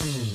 Mm-hmm.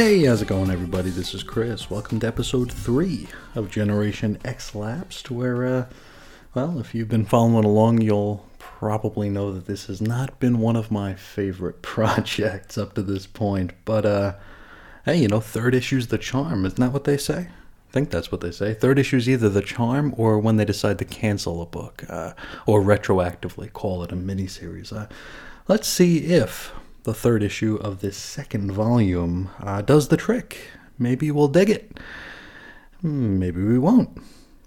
Hey, how's it going, everybody? This is Chris. Welcome to episode three of Generation X Lapsed, where, uh, well, if you've been following along, you'll probably know that this has not been one of my favorite projects up to this point. But, uh, hey, you know, third issue's the charm. Isn't that what they say? I think that's what they say. Third issue's either the charm or when they decide to cancel a book, uh, or retroactively call it a miniseries. Uh, let's see if the third issue of this second volume uh, does the trick. Maybe we'll dig it. Hmm, Maybe we won't.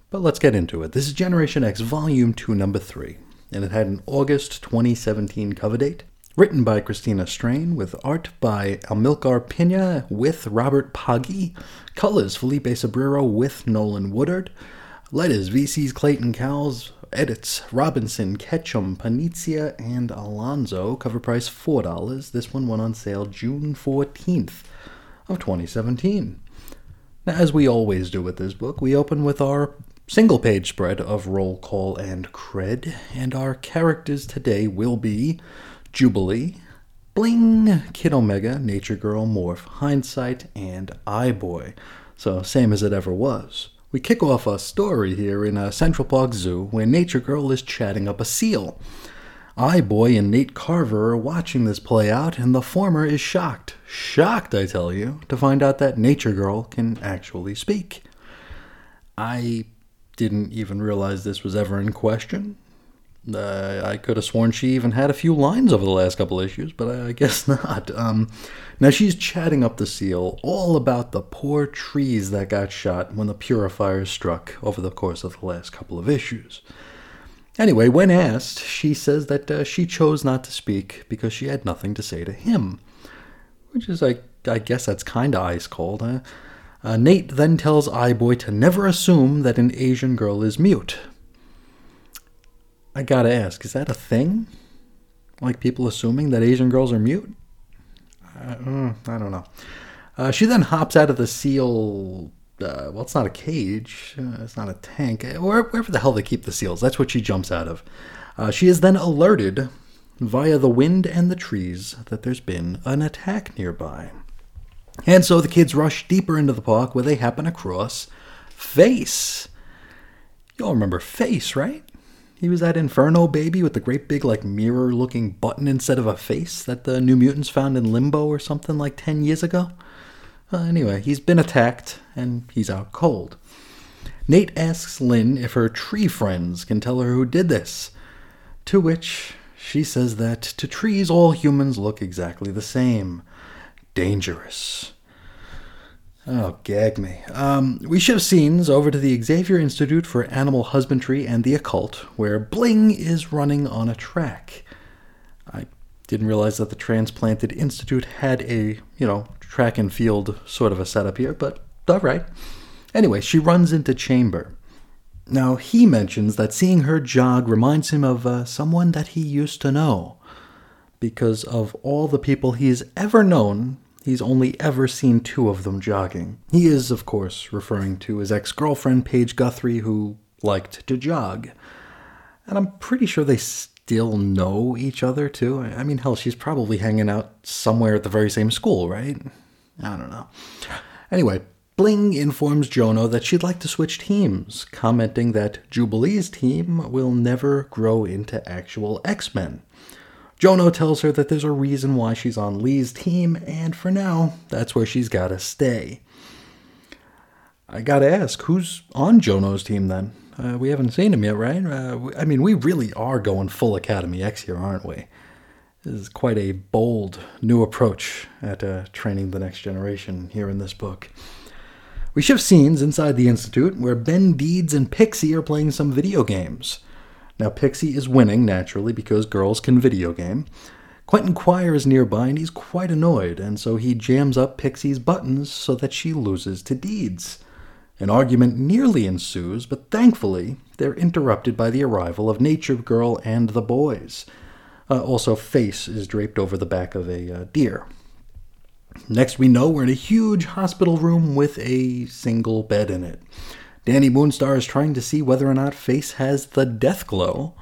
But let's get into it. This is Generation X Volume 2, Number 3, and it had an August 2017 cover date. Written by Christina Strain, with art by Amilcar Pinna, with Roberto Poggi, colors Felipe Sobreiro with Nolan Woodard, letters VC's Clayton Cowles, edits Robinson, Ketchum, Paniccia, and Alonso. Cover price $4. This one went on sale June 14th of 2017. Now, as we always do with this book, we open with our single page spread of roll call and cred, and our characters today will be Jubilee, Bling, Kid Omega, Nature Girl, Morph, Hindsight, and Eye Boy. So, same as it ever was. We kick off our story here in a Central Park Zoo where Nature Girl is chatting up a seal. Eyeboy and Nate Carver are watching this play out, and the former is shocked, shocked, I tell you, to find out that Nature Girl can actually speak. I didn't even realize this was ever in question. Uh, I could have sworn she even had a few lines over the last couple issues, but I, I guess not. Um, now she's chatting up the seal all about the poor trees that got shot when the purifiers struck over the course of the last couple of issues. Anyway, when asked, she says that uh, she chose not to speak because she had nothing to say to him, which is, I, I guess, that's kind of ice cold. Huh? Uh, Nate then tells Eyeboy to never assume that an Asian girl is mute. I gotta ask, is that a thing? Like people assuming that Asian girls are mute? I, mm, I don't know. Uh, she then hops out of the seal. Uh, well, it's not a cage. Uh, it's not a tank. uh, Where, wherever the hell they keep the seals. That's what she jumps out of. Uh, she is then alerted via the wind and the trees that there's been an attack nearby. And so the kids rush deeper into the park where they happen across Face. You all remember Face, right? He was that Inferno baby with the great big, like, mirror looking button instead of a face that the New Mutants found in Limbo or something like 10 years ago. Uh, anyway, he's been attacked and he's out cold. Nate asks Lin if her tree friends can tell her who did this, to which she says that to trees all humans look exactly the same. Dangerous. Oh, gag me. Um, we shift scenes over to the Xavier Institute for Animal Husbandry and the Occult, where Bling is running on a track. I didn't realize that the Transplanted Institute had a, you know, track and field sort of a setup here, but all right. Anyway, she runs into Chamber. Now, he mentions that seeing her jog reminds him of uh, someone that he used to know. Because of all the people he's ever known, he's only ever seen two of them jogging. He is, of course, referring to his ex girlfriend, Paige Guthrie, who liked to jog. And I'm pretty sure they still know each other, too. I mean, hell, she's probably hanging out somewhere at the very same school, right? I don't know. Anyway, Bling informs Jono that she'd like to switch teams, commenting that Jubilee's team will never grow into actual X Men. Jono tells her that there's a reason why she's on Lee's team, and for now, that's where she's gotta stay. I gotta ask, who's on Jono's team then? Uh, we haven't seen him yet, right? Uh, I mean, we really are going full Academy X here, aren't we? This is quite a bold new approach at uh, training the next generation here in this book. We shift scenes inside the Institute where Ben Deeds and Pixie are playing some video games. Now, Pixie is winning, naturally, because girls can video game. Quentin Quire is nearby and he's quite annoyed, and so he jams up Pixie's buttons so that she loses to Deeds. An argument nearly ensues, but thankfully, they're interrupted by the arrival of Nature Girl and the boys. Uh, also, Face is draped over the back of a uh, deer. Next, we know we're in a huge hospital room with a single bed in it. Danny Moonstar is trying to see whether or not Face has the death glow.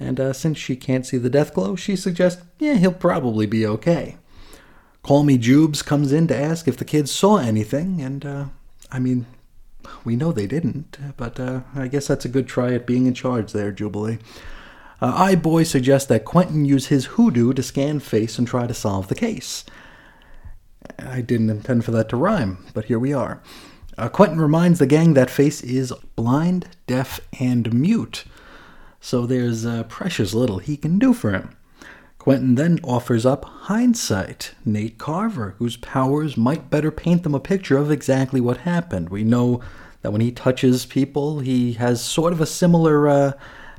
And uh, since she can't see the death glow, she suggests, yeah, he'll probably be okay. Call Me Jubes comes in to ask if the kids saw anything, and, uh, I mean, we know they didn't, but uh, I guess that's a good try at being in charge there, Jubilee. Uh, boy suggests that Quentin use his hoodoo to scan Face and try to solve the case. I didn't intend for that to rhyme, but here we are. Uh, Quentin reminds the gang that Face is blind, deaf, and mute, so there's uh, precious little he can do for him. Quentin then offers up Hindsight, Nate Carver, whose powers might better paint them a picture of exactly what happened. We know that when he touches people, he has sort of a similar uh,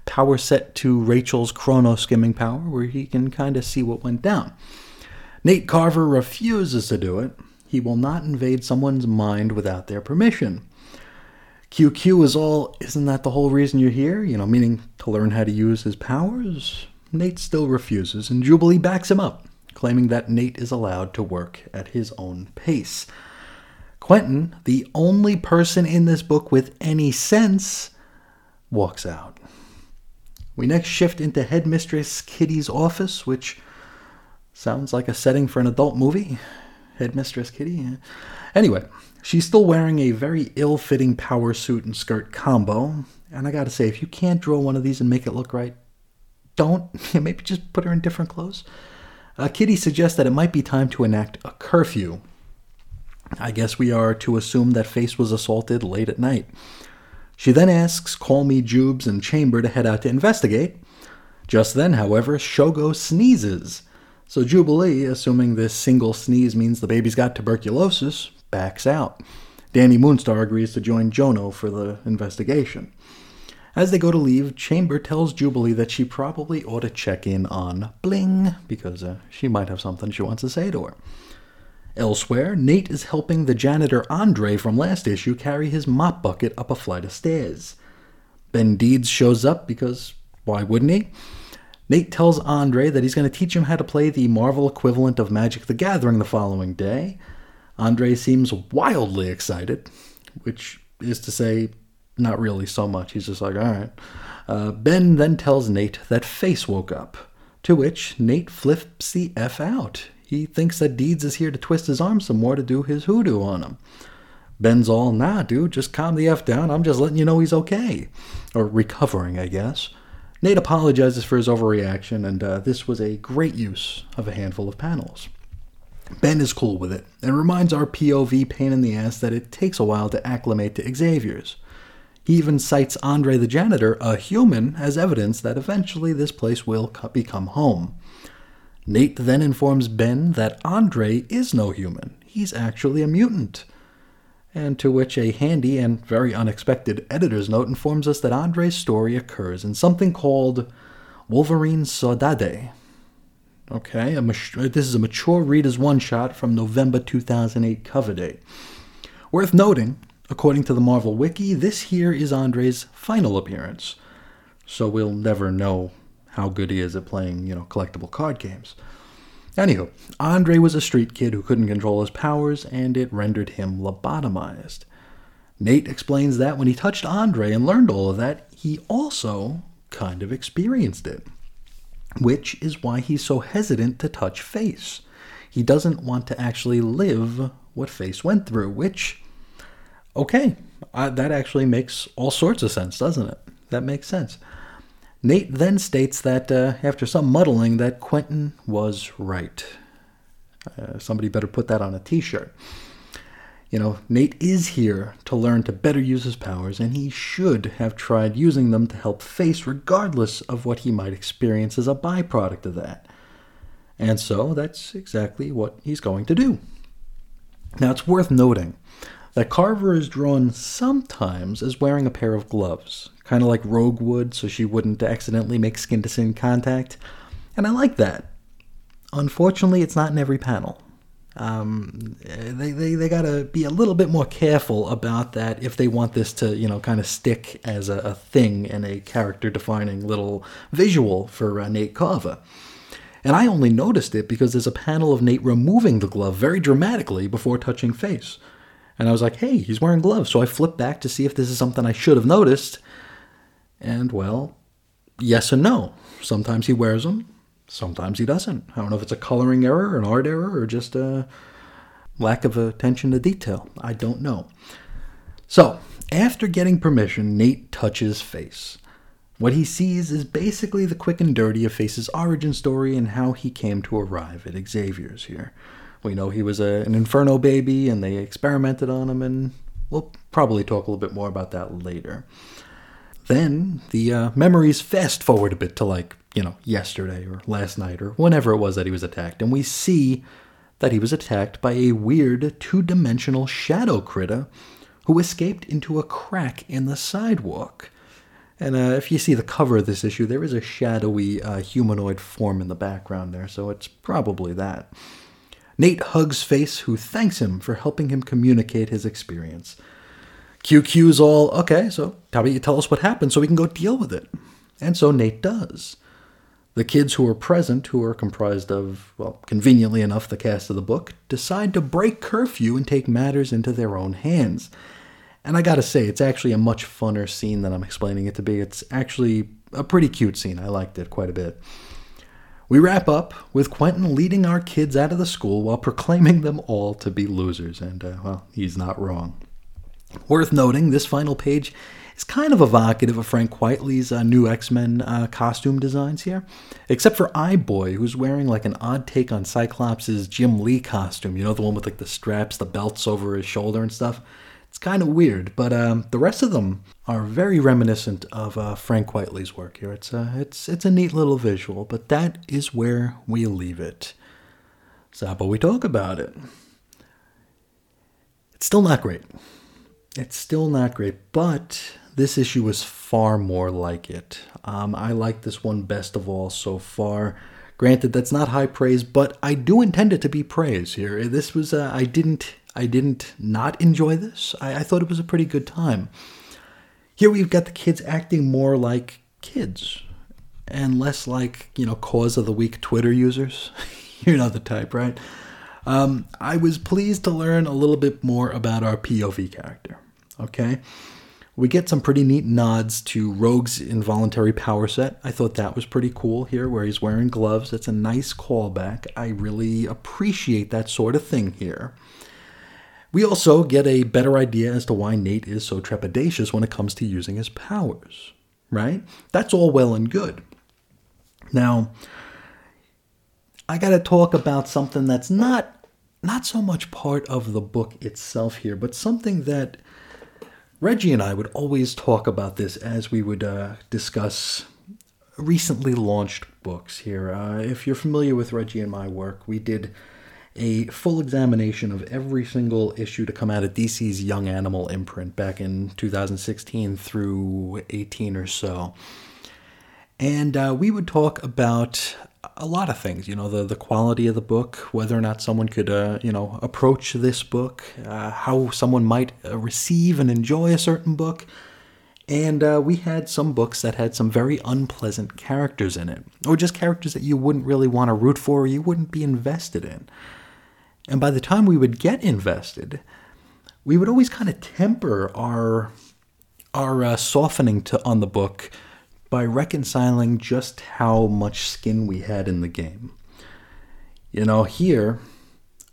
power set to Rachel's chrono skimming power, where he can kind of see what went down. Nate Carver refuses to do it. He will not invade someone's mind without their permission. QQ is all, isn't that the whole reason you're here? You know, meaning to learn how to use his powers? Nate still refuses, and Jubilee backs him up, claiming that Nate is allowed to work at his own pace. Quentin, the only person in this book with any sense, walks out. We next shift into Headmistress Kitty's office, which sounds like a setting for an adult movie. Headmistress Kitty. yeah. Anyway, she's still wearing a very ill fitting power suit and skirt combo. And I gotta say, if you can't draw one of these and make it look right, don't. Maybe just put her in different clothes. Uh, Kitty suggests that it might be time to enact a curfew. I guess we are to assume that Face was assaulted late at night. She then asks Call Me Jubes and Chamber to head out to investigate. Just then, however, Shogo sneezes. So Jubilee, assuming this single sneeze means the baby's got tuberculosis, backs out. Danny Moonstar agrees to join Jono for the investigation. As they go to leave, Chamber tells Jubilee that she probably ought to check in on Bling, because uh, she might have something she wants to say to her. Elsewhere, Nate is helping the janitor Andre from last issue carry his mop bucket up a flight of stairs. Ben Deeds shows up because why wouldn't he? Nate tells Andre that he's going to teach him how to play the Marvel equivalent of Magic the Gathering the following day. Andre seems wildly excited, which is to say, not really so much. He's just like, all right. Uh, ben then tells Nate that Face woke up, to which Nate flips the F out. He thinks that Deeds is here to twist his arm some more to do his hoodoo on him. Ben's all, nah, dude, just calm the F down. I'm just letting you know he's okay. Or recovering, I guess. Nate apologizes for his overreaction, and uh, this was a great use of a handful of panels. Ben is cool with it, and reminds our POV pain in the ass that it takes a while to acclimate to Xavier's. He even cites Andre the janitor, a human, as evidence that eventually this place will co- become home. Nate then informs Ben that Andre is no human. He's actually a mutant. And to which a handy and very unexpected editor's note informs us that Andre's story occurs in something called Wolverine Saudade. Okay, mat- uh, this is a mature reader's one shot from November 2008 cover date. Worth noting, according to the Marvel Wiki, this here is Andre's final appearance. So we'll never know how good he is at playing, you know, collectible card games. Anywho, Andre was a street kid who couldn't control his powers, and it rendered him lobotomized. Nate explains that when he touched Andre and learned all of that, he also kind of experienced it. Which is why he's so hesitant to touch Face. He doesn't want to actually live what Face went through, which Okay, uh, that actually makes all sorts of sense, doesn't it? That makes sense. Nate then states that uh, after some muddling, that Quentin was right. Uh, somebody better put that on a T-shirt. You know, Nate is here to learn to better use his powers, and he should have tried using them to help Face, regardless of what he might experience as a byproduct of that. And so that's exactly what he's going to do. Now, it's worth noting that Carver is drawn sometimes as wearing a pair of gloves, kind of like Rogue would, so she wouldn't accidentally make skin to skin contact. And I like that. Unfortunately, it's not in every panel. Um, they, they, they gotta be a little bit more careful about that if they want this to, you know, kind of stick as a, a thing and a character defining little visual for uh, Nate Carver. And I only noticed it because there's a panel of Nate removing the glove very dramatically before touching face. And I was like, hey, he's wearing gloves. So I flipped back to see if this is something I should have noticed. And well, yes and no. Sometimes he wears them, sometimes he doesn't. I don't know if it's a coloring error, an art error, or just a lack of attention to detail. I don't know. So, after getting permission, Nate touches Face. What he sees is basically the quick and dirty of Face's origin story and how he came to arrive at Xavier's here. We know he was a, an Inferno baby and they experimented on him, and we'll probably talk a little bit more about that later. Then the uh, memories fast forward a bit to like, you know, yesterday or last night or whenever it was that he was attacked, and we see that he was attacked by a weird two dimensional shadow critter who escaped into a crack in the sidewalk. And uh, if you see the cover of this issue, there is a shadowy uh, humanoid form in the background there, so it's probably that. Nate hugs Face, who thanks him for helping him communicate his experience. QQ's all, okay, so about you tell us what happened so we can go deal with it? And so Nate does. The kids who are present, who are comprised of, well, conveniently enough, the cast of the book, decide to break curfew and take matters into their own hands. And I gotta say, it's actually a much funner scene than I'm explaining it to be. It's actually a pretty cute scene. I liked it quite a bit. We wrap up with Quentin leading our kids out of the school while proclaiming them all to be losers, and, uh, well, he's not wrong. Worth noting, this final page is kind of evocative of Frank Quitely's uh, new X Men uh, costume designs here, except for Eye Boy, who's wearing like an odd take on Cyclops' Jim Lee costume. You know, the one with like the straps, the belts over his shoulder and stuff. It's kind of weird, but um, the rest of them are very reminiscent of uh, Frank Quitely's work here. It's a, it's, it's a neat little visual, but that is where we leave it. So, about we talk about it? It's still not great. It's still not great, but this issue was far more like it. Um, I like this one best of all so far. Granted, that's not high praise, but I do intend it to be praise here. This was uh, I didn't I didn't not enjoy this. I, I thought it was a pretty good time. Here we've got the kids acting more like kids and less like you know cause of the week Twitter users. You're not the type, right? Um, I was pleased to learn a little bit more about our POV character. Okay. We get some pretty neat nods to Rogue's involuntary power set. I thought that was pretty cool here, where he's wearing gloves. That's a nice callback. I really appreciate that sort of thing here. We also get a better idea as to why Nate is so trepidatious when it comes to using his powers, right? That's all well and good. Now, I got to talk about something that's not not so much part of the book itself here, but something that Reggie and I would always talk about this as we would uh, discuss recently launched books here. Uh, if you're familiar with Reggie and my work, we did a full examination of every single issue to come out of DC's Young Animal imprint back in 2016 through 18 or so. And uh, we would talk about a lot of things, you know, the, the quality of the book, whether or not someone could, uh, you know, approach this book, uh, how someone might uh, receive and enjoy a certain book. And uh, we had some books that had some very unpleasant characters in it, or just characters that you wouldn't really want to root for or you wouldn't be invested in. And by the time we would get invested, we would always kind of temper our our uh, softening to on the book by reconciling just how much skin we had in the game. You know, here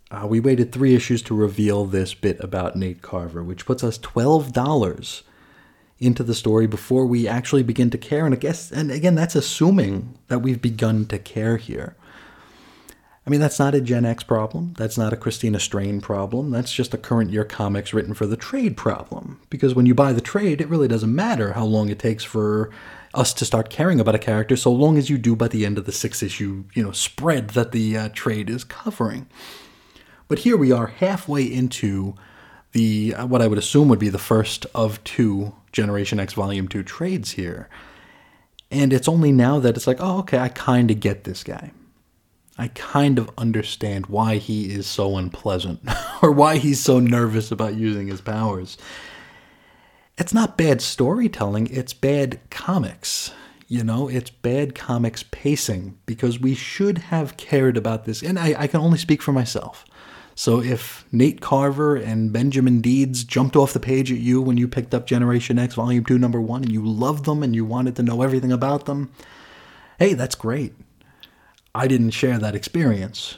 uh, we waited three issues to reveal this bit about Nate Carver, which puts us $12 into the story before we actually begin to care. And I guess, and again, that's assuming that we've begun to care here. I mean, that's not a Gen X problem. That's not a Christina Strain problem. That's just a current year comics written for the trade problem. Because when you buy the trade, it really doesn't matter how long it takes for us to start caring about a character, so long as you do by the end of the six issue, you know, spread that the uh, trade is covering. But here we are halfway into the uh, what I would assume would be the first of two Generation X Volume 2 trades here. And it's only now that it's like, oh, okay, I kind of get this guy. I kind of understand why he is so unpleasant or why he's so nervous about using his powers. It's not bad storytelling, it's bad comics. You know, it's bad comics pacing because we should have cared about this. And I, I can only speak for myself. So if Nate Carver and Benjamin Deeds jumped off the page at you when you picked up Generation X Volume 2, Number 1, and you loved them and you wanted to know everything about them, hey, that's great. I didn't share that experience.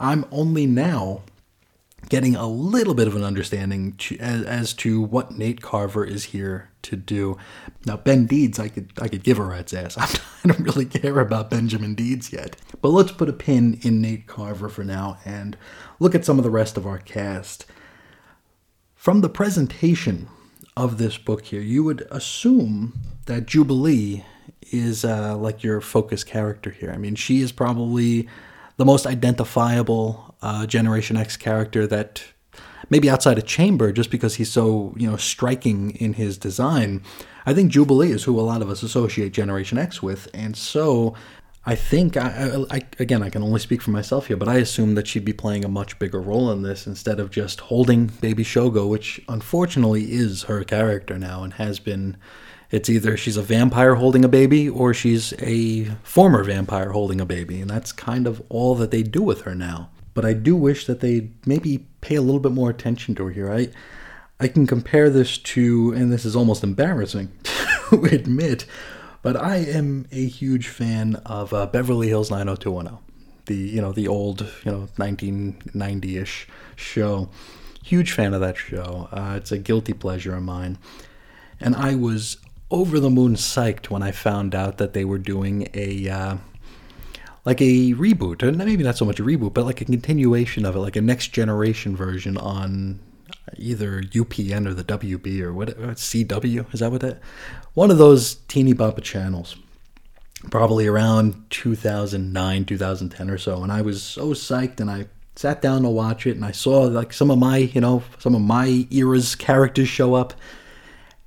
I'm only now getting a little bit of an understanding to, as, as to what Nate Carver is here to do. Now, Ben Deeds, I could I could give a rat's ass. I don't really care about Benjamin Deeds yet. But let's put a pin in Nate Carver for now and look at some of the rest of our cast. From the presentation of this book here, you would assume that Jubilee is uh, like your focus character here. I mean, she is probably the most identifiable uh, Generation X character that maybe outside of Chamber, just because he's so you know striking in his design. I think Jubilee is who a lot of us associate Generation X with, and so I think I, I again I can only speak for myself here, but I assume that she'd be playing a much bigger role in this instead of just holding Baby Shogo, which unfortunately is her character now and has been. It's either she's a vampire holding a baby or she's a former vampire holding a baby, and that's kind of all that they do with her now. But I do wish that they maybe pay a little bit more attention to her here. I I can compare this to, and this is almost embarrassing to admit, but I am a huge fan of uh, Beverly Hills 90210, the you know the old you know 1990ish show. Huge fan of that show. Uh, it's a guilty pleasure of mine, and I was over the moon psyched when I found out that they were doing a. Uh, like a reboot, or maybe not so much a reboot, but like a continuation of it, like a next generation version on either UPN or the WB or what uh, CW is that what that? One of those teeny bopper channels, probably around 2009, 2010 or so, and I was so psyched, and I sat down to watch it, and I saw like some of my, you know, some of my era's characters show up,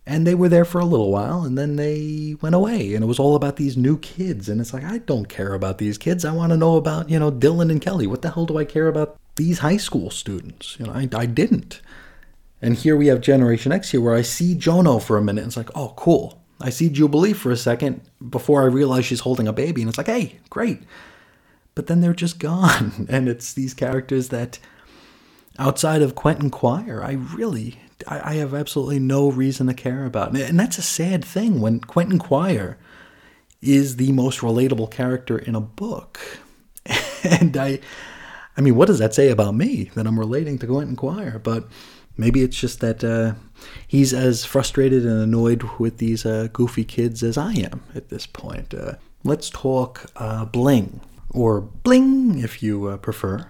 and they were there for a little while and then they went away and it was all about these new kids and it's like i don't care about these kids. I want to know about you know dylan and kelly. What the hell do i care about these high school students? You know i, I didn't. And here we have generation x here where i see jono for a minute and it's like oh cool. I see jubilee for a second before i realize she's holding a baby and it's like hey great. But then they're just gone and it's these characters that outside of quentin quire i really I, I have absolutely no reason to care about. And that's a sad thing when Quentin Quire is the most relatable character in a book. and I I mean, what does that say about me that I'm relating to Quentin Quire? But maybe it's just that uh, he's as frustrated and annoyed with these uh, goofy kids as I am at this point. Uh, let's talk uh, Bling, or Bling if you uh, prefer.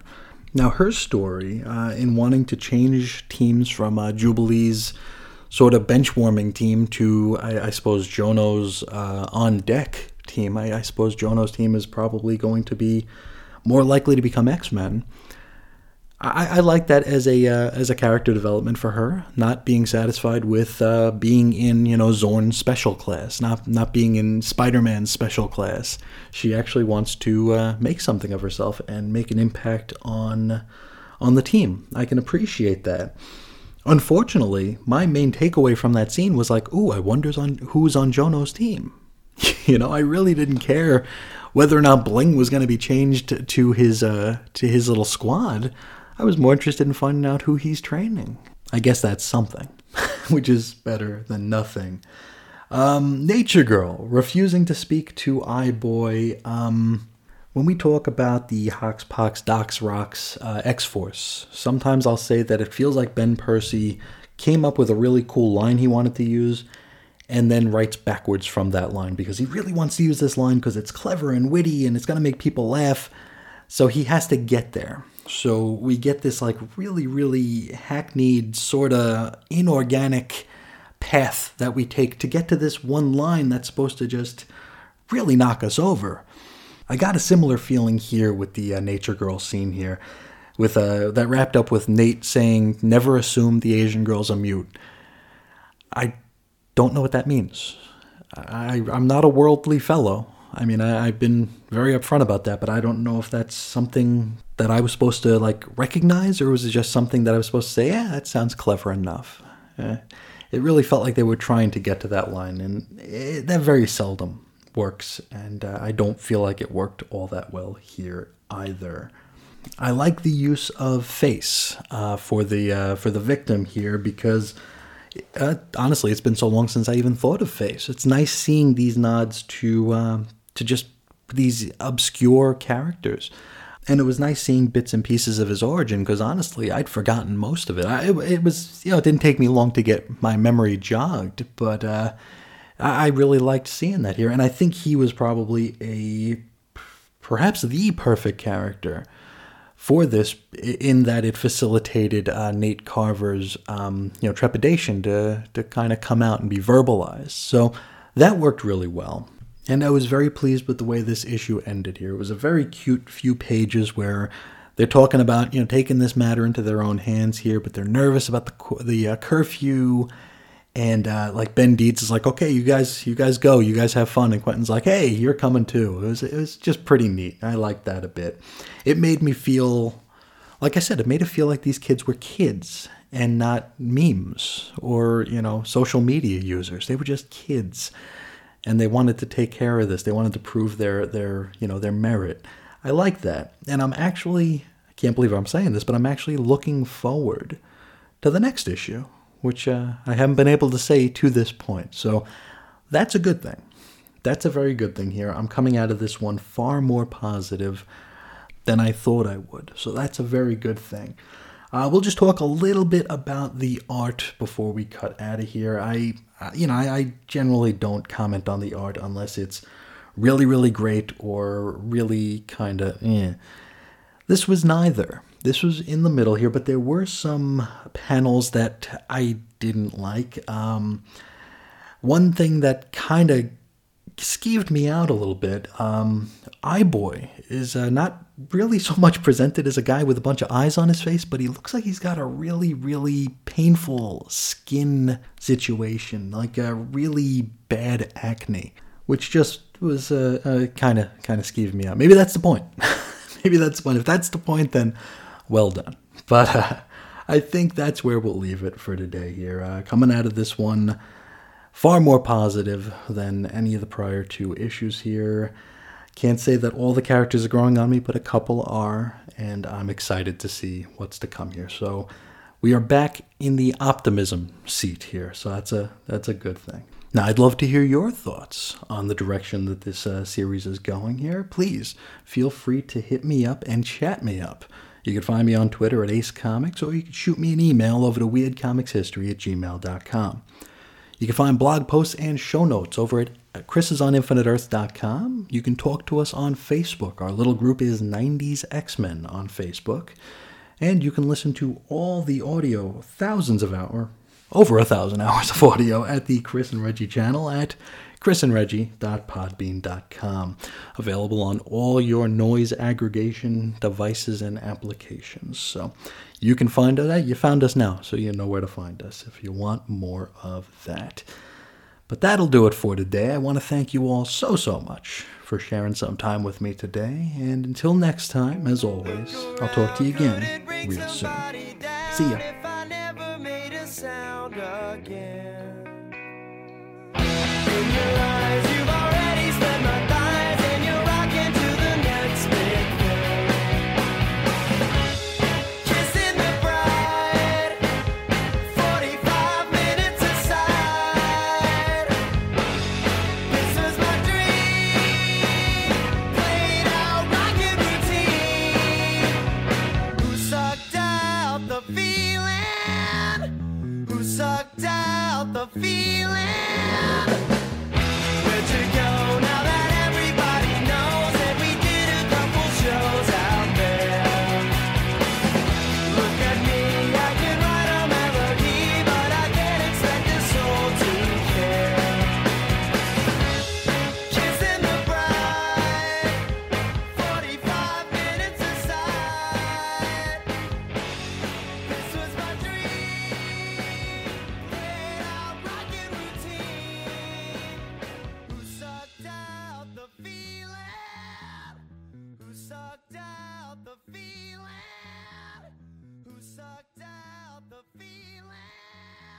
Now, her story uh, in wanting to change teams from uh, Jubilee's sort of bench warming team to, I, I suppose, Jono's uh, on deck team. I, I suppose Jono's team is probably going to be more likely to become X Men. I, I like that as a uh, as a character development for her, not being satisfied with uh, being in you know Zorn's special class, not not being in Spider Man's special class. She actually wants to uh, make something of herself and make an impact on on the team. I can appreciate that. Unfortunately, my main takeaway from that scene was like, "Ooh, I wonders on who's on Jono's team." you know, I really didn't care whether or not Bling was going to be changed to his uh, to his little squad. I was more interested in finding out who he's training. I guess that's something, which is better than nothing. Um, Nature Girl refusing to speak to iBoy. Um, When we talk about the Hox Pox Docs Rocks uh, X Force, sometimes I'll say that it feels like Ben Percy came up with a really cool line he wanted to use and then writes backwards from that line because he really wants to use this line because it's clever and witty and it's going to make people laugh. So he has to get there. So we get this like really, really hackneyed, sort of inorganic path that we take to get to this one line that's supposed to just really knock us over. I got a similar feeling here with the uh, Nature Girl scene here, with uh, that wrapped up with Nate saying, "Never assume the Asian girl's a mute." I don't know what that means. I, I'm not a worldly fellow. I mean, I, I've been very upfront about that, but I don't know if that's something that I was supposed to like recognize, or was it just something that I was supposed to say? Yeah, that sounds clever enough. Eh, it really felt like they were trying to get to that line, and it, that very seldom works. And uh, I don't feel like it worked all that well here either. I like the use of face uh, for the uh, for the victim here because uh, honestly, it's been so long since I even thought of face. It's nice seeing these nods to um, to just these obscure characters. And it was nice seeing bits and pieces of his origin because honestly, I'd forgotten most of it. I, it. It was, you know, it didn't take me long to get my memory jogged, but uh, I I really liked seeing that here. And I think he was probably a perhaps the perfect character for this in that it facilitated uh, Nate Carver's um, you know trepidation to to kind of come out and be verbalized. So that worked really well. And I was very pleased with the way this issue ended here. It was a very cute few pages where they're talking about you know taking this matter into their own hands here, but they're nervous about the the uh, curfew. And uh, like Ben Deeds is like, okay, you guys, you guys go, you guys have fun. And Quentin's like, hey, you're coming too. It was, it was just pretty neat. I liked that a bit. It made me feel, like I said, it made it feel like these kids were kids and not memes or you know social media users. They were just kids, and they wanted to take care of this. They wanted to prove their their you know their merit. I like that, and I'm actually I can't believe I'm saying this, but I'm actually looking forward to the next issue, which uh, I haven't been able to say to this point. So that's a good thing. That's a very good thing here. I'm coming out of this one far more positive than I thought I would. So that's a very good thing. Uh, we'll just talk a little bit about the art before we cut out of here. I, uh, you know, I, I generally don't comment on the art unless it's really, really great or really kind of eh. This was neither. This was in the middle here, but there were some panels that I didn't like. Um, one thing that kind of skeeved me out a little bit. Um, Eyeboy is uh, not really so much presented as a guy with a bunch of eyes on his face, but he looks like he's got a really, really painful skin situation, like a really bad acne, which just was kind of kind of skeeved me out. Maybe that's the point. Maybe that's the point. If that's the point, then well done. But uh, I think that's where we'll leave it for today. Here, uh, coming out of this one far more positive than any of the prior two issues here. Can't say that all the characters are growing on me, but a couple are, and I'm excited to see what's to come here. So we are back in the optimism seat here, so that's a that's a good thing. Now, I'd love to hear your thoughts on the direction that this uh, series is going here. Please feel free to hit me up and chat me up. You can find me on Twitter at Ace Comics, or you can shoot me an email over to weirdcomicshistory at gmail.com. You can find blog posts and show notes over at chrisisoninfiniteearth.com. You can talk to us on Facebook. Our little group is 90s X-Men on Facebook. And you can listen to all the audio, thousands of hours, over a thousand hours of audio at the Chris and Reggie channel at chrisandreggie.podbean.com. Available on all your noise aggregation devices and applications. So you can find us. You found us now, so you know where to find us if you want more of that. But that'll do it for today. I want to thank you all so, so much for sharing some time with me today. And until next time, as always, I'll talk to you again real soon. See ya. the feeling.